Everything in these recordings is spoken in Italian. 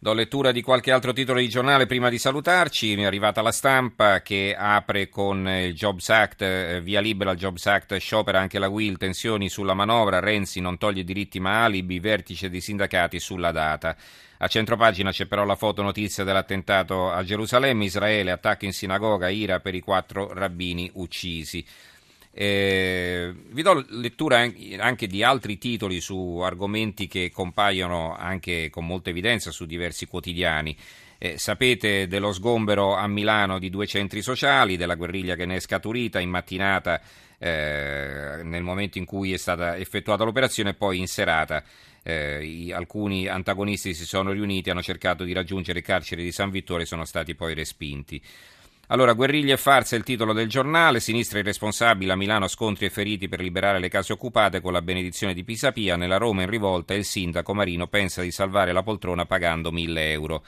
Do lettura di qualche altro titolo di giornale prima di salutarci. Mi è arrivata la stampa che apre con il Jobs Act, eh, via libera al Jobs Act, sciopera anche la Will, tensioni sulla manovra, Renzi non toglie diritti ma alibi, vertice dei sindacati sulla data. A centropagina c'è però la fotonotizia dell'attentato a Gerusalemme, Israele, attacco in sinagoga, ira per i quattro rabbini uccisi. Eh, vi do lettura anche di altri titoli su argomenti che compaiono anche con molta evidenza su diversi quotidiani. Eh, sapete dello sgombero a Milano di due centri sociali, della guerriglia che ne è scaturita in mattinata eh, nel momento in cui è stata effettuata l'operazione e poi in serata. Eh, i, alcuni antagonisti si sono riuniti, hanno cercato di raggiungere il carcere di San Vittore e sono stati poi respinti. Allora, guerriglia e farsa è il titolo del giornale, sinistra irresponsabile, a Milano scontri e feriti per liberare le case occupate con la benedizione di Pisapia, nella Roma in rivolta il sindaco Marino pensa di salvare la poltrona pagando 1000 euro.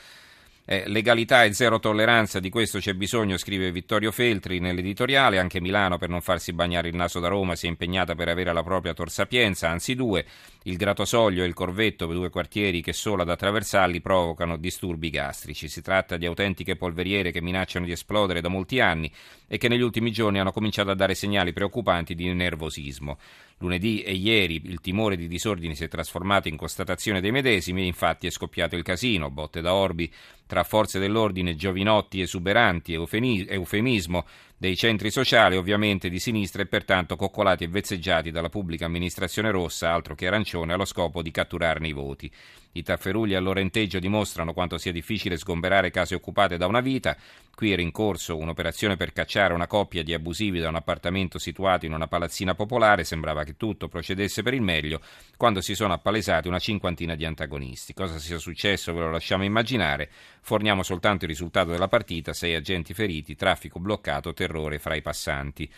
Eh, legalità e zero tolleranza, di questo c'è bisogno, scrive Vittorio Feltri nell'editoriale. Anche Milano, per non farsi bagnare il naso da Roma, si è impegnata per avere la propria Tor Sapienza, anzi due. Il Gratosoglio e il Corvetto, due quartieri che solo ad attraversarli provocano disturbi gastrici. Si tratta di autentiche polveriere che minacciano di esplodere da molti anni e che negli ultimi giorni hanno cominciato a dare segnali preoccupanti di nervosismo. Lunedì e ieri il timore di disordini si è trasformato in constatazione dei medesimi e infatti è scoppiato il casino, botte da orbi tra forze dell'ordine, giovinotti esuberanti, eufemismo dei centri sociali, ovviamente di sinistra e pertanto coccolati e vezzeggiati dalla pubblica amministrazione rossa, altro che arancione, allo scopo di catturarne i voti. I tafferugli al lorenteggio dimostrano quanto sia difficile sgomberare case occupate da una vita. Qui era in corso un'operazione per cacciare una coppia di abusivi da un appartamento situato in una palazzina popolare. Sembrava che tutto procedesse per il meglio quando si sono appalesati una cinquantina di antagonisti. Cosa sia successo ve lo lasciamo immaginare. Forniamo soltanto il risultato della partita: sei agenti feriti, traffico bloccato, terrore fra i passanti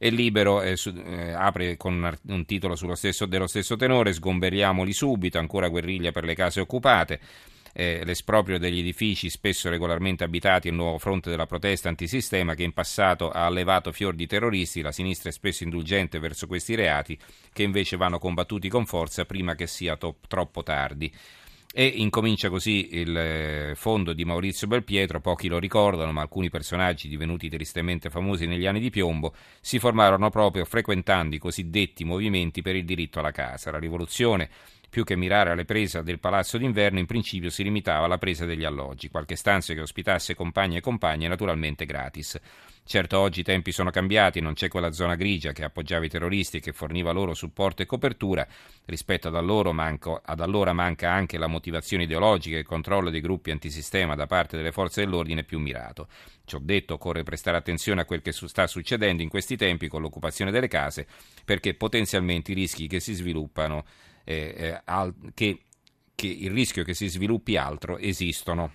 e Libero eh, su, eh, apre con un titolo stesso, dello stesso tenore, sgomberiamoli subito, ancora guerriglia per le case occupate. Eh, l'esproprio degli edifici spesso regolarmente abitati, il nuovo fronte della protesta antisistema che in passato ha allevato fior di terroristi, la sinistra è spesso indulgente verso questi reati che invece vanno combattuti con forza prima che sia to- troppo tardi. E incomincia così il eh, fondo di Maurizio Belpietro, pochi lo ricordano, ma alcuni personaggi divenuti tristemente famosi negli anni di piombo si formarono proprio frequentando i cosiddetti movimenti per il diritto alla casa. La rivoluzione più che mirare alle prese del palazzo d'inverno, in principio si limitava alla presa degli alloggi, qualche stanza che ospitasse compagni e compagne, naturalmente gratis. Certo oggi i tempi sono cambiati, non c'è quella zona grigia che appoggiava i terroristi e che forniva loro supporto e copertura, rispetto ad, allora, manco, ad allora manca anche la motivazione ideologica e il controllo dei gruppi antisistema da parte delle forze dell'ordine più mirato. Ciò detto, occorre prestare attenzione a quel che sta succedendo in questi tempi con l'occupazione delle case, perché potenzialmente i rischi che si sviluppano eh, eh, al, che, che il rischio che si sviluppi altro esistono.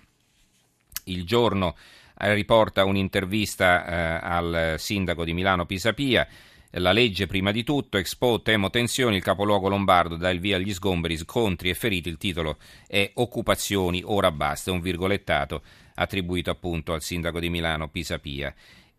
Il giorno eh, riporta un'intervista eh, al sindaco di Milano Pisapia. La legge prima di tutto, Expo, temo tensioni, il capoluogo lombardo dà il via agli sgomberi, scontri e feriti, il titolo è Occupazioni, ora basta, un virgolettato attribuito appunto al sindaco di Milano Pisapia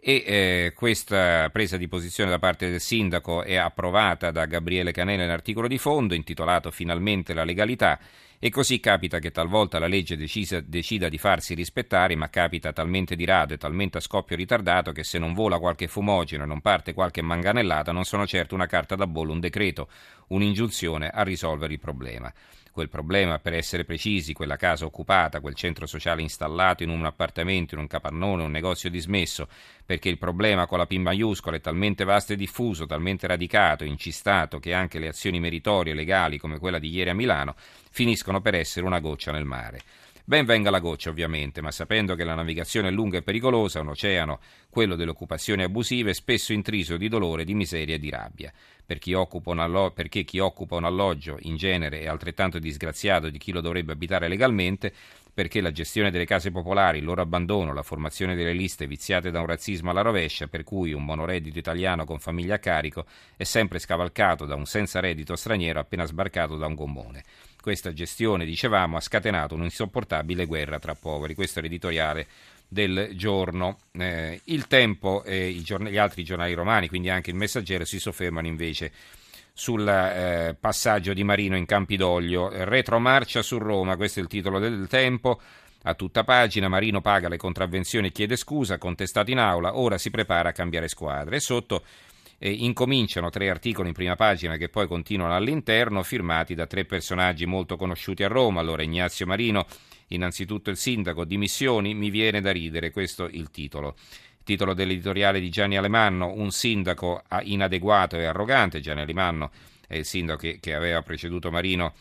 e eh, questa presa di posizione da parte del sindaco è approvata da Gabriele Canele nell'articolo di fondo intitolato Finalmente la legalità e così capita che talvolta la legge decisa, decida di farsi rispettare, ma capita talmente di rado e talmente a scoppio ritardato che se non vola qualche fumogeno e non parte qualche manganellata non sono certo una carta da bollo, un decreto, un'ingiunzione a risolvere il problema. Quel problema, per essere precisi, quella casa occupata, quel centro sociale installato in un appartamento, in un capannone, un negozio dismesso, perché il problema con la P maiuscola è talmente vasto e diffuso, talmente radicato, incistato, che anche le azioni meritorie legali come quella di ieri a Milano finiscono per essere una goccia nel mare. Ben venga la goccia, ovviamente, ma sapendo che la navigazione è lunga e pericolosa, un oceano, quello delle occupazioni abusive, è spesso intriso di dolore, di miseria e di rabbia. Per chi allo- perché chi occupa un alloggio, in genere, è altrettanto disgraziato di chi lo dovrebbe abitare legalmente, perché la gestione delle case popolari, il loro abbandono, la formazione delle liste viziate da un razzismo alla rovescia, per cui un monoreddito italiano con famiglia a carico è sempre scavalcato da un senza reddito straniero appena sbarcato da un gommone. Questa gestione, dicevamo, ha scatenato un'insopportabile guerra tra poveri. Questo è l'editoriale del giorno. Eh, il Tempo e giorn- gli altri giornali romani, quindi anche il Messaggero, si soffermano invece sul eh, passaggio di Marino in Campidoglio. Retromarcia su Roma, questo è il titolo del tempo. A tutta pagina Marino paga le contravvenzioni e chiede scusa, contestato in aula, ora si prepara a cambiare squadra. E sotto eh, incominciano tre articoli in prima pagina che poi continuano all'interno, firmati da tre personaggi molto conosciuti a Roma. Allora Ignazio Marino, innanzitutto il sindaco, dimissioni, mi viene da ridere, questo il titolo. Titolo dell'editoriale di Gianni Alemanno, un sindaco inadeguato e arrogante. Gianni Alemanno è il sindaco che, che aveva preceduto Marino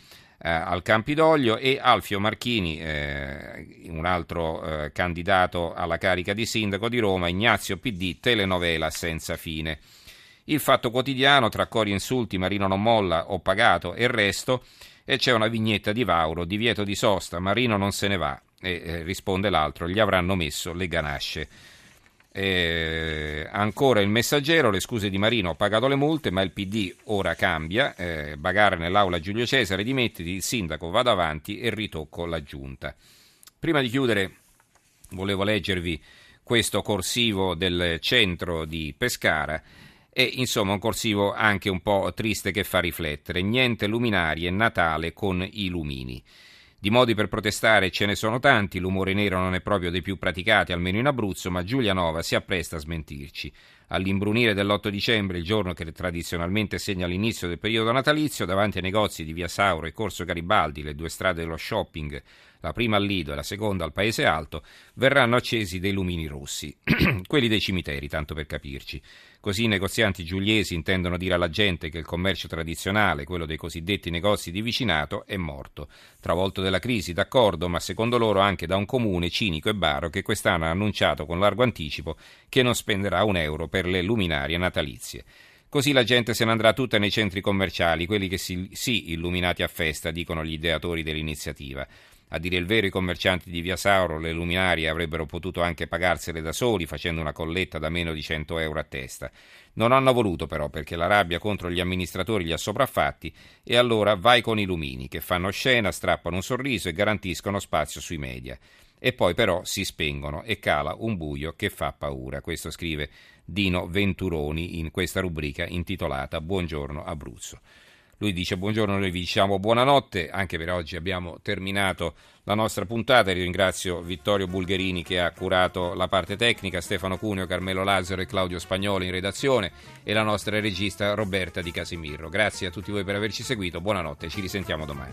eh, al Campidoglio e Alfio Marchini, eh, un altro eh, candidato alla carica di sindaco di Roma, Ignazio PD, telenovela senza fine. Il fatto quotidiano, tra cori insulti, Marino non molla, ho pagato e il resto, e c'è una vignetta di Vauro, divieto di sosta, Marino non se ne va, e eh, risponde l'altro, gli avranno messo le ganasce. Eh, ancora il messaggero, le scuse di Marino, ho pagato le multe, ma il PD ora cambia, eh, bagare nell'aula Giulio Cesare, dimettiti, il sindaco vada avanti e ritocco la giunta. Prima di chiudere volevo leggervi questo corsivo del centro di Pescara e insomma un corsivo anche un po' triste che fa riflettere, niente luminarie, Natale con i lumini. Di modi per protestare ce ne sono tanti, l'umore nero non è proprio dei più praticati, almeno in Abruzzo, ma Giulianova si appresta a smentirci. All'imbrunire dell'8 dicembre, il giorno che tradizionalmente segna l'inizio del periodo natalizio, davanti ai negozi di Via Sauro e Corso Garibaldi, le due strade dello shopping, la prima al Lido e la seconda al Paese Alto, verranno accesi dei lumini rossi, quelli dei cimiteri, tanto per capirci. Così i negozianti giuliesi intendono dire alla gente che il commercio tradizionale, quello dei cosiddetti negozi di vicinato, è morto. Travolto dalla crisi, d'accordo, ma secondo loro anche da un comune cinico e baro che quest'anno ha annunciato con largo anticipo che non spenderà un euro per le luminarie natalizie. Così la gente se ne andrà tutta nei centri commerciali, quelli che si, sì illuminati a festa, dicono gli ideatori dell'iniziativa. A dire il vero, i commercianti di Via Sauro le luminarie avrebbero potuto anche pagarsele da soli facendo una colletta da meno di 100 euro a testa. Non hanno voluto però perché la rabbia contro gli amministratori li ha sopraffatti e allora vai con i lumini che fanno scena, strappano un sorriso e garantiscono spazio sui media. E poi però si spengono e cala un buio che fa paura. Questo scrive Dino Venturoni in questa rubrica intitolata Buongiorno Abruzzo. Lui dice buongiorno, noi vi diciamo buonanotte, anche per oggi abbiamo terminato la nostra puntata. Ringrazio Vittorio Bulgherini che ha curato la parte tecnica, Stefano Cuneo, Carmelo Lazzaro e Claudio Spagnolo in redazione e la nostra regista Roberta Di Casimirro. Grazie a tutti voi per averci seguito, buonanotte, ci risentiamo domani.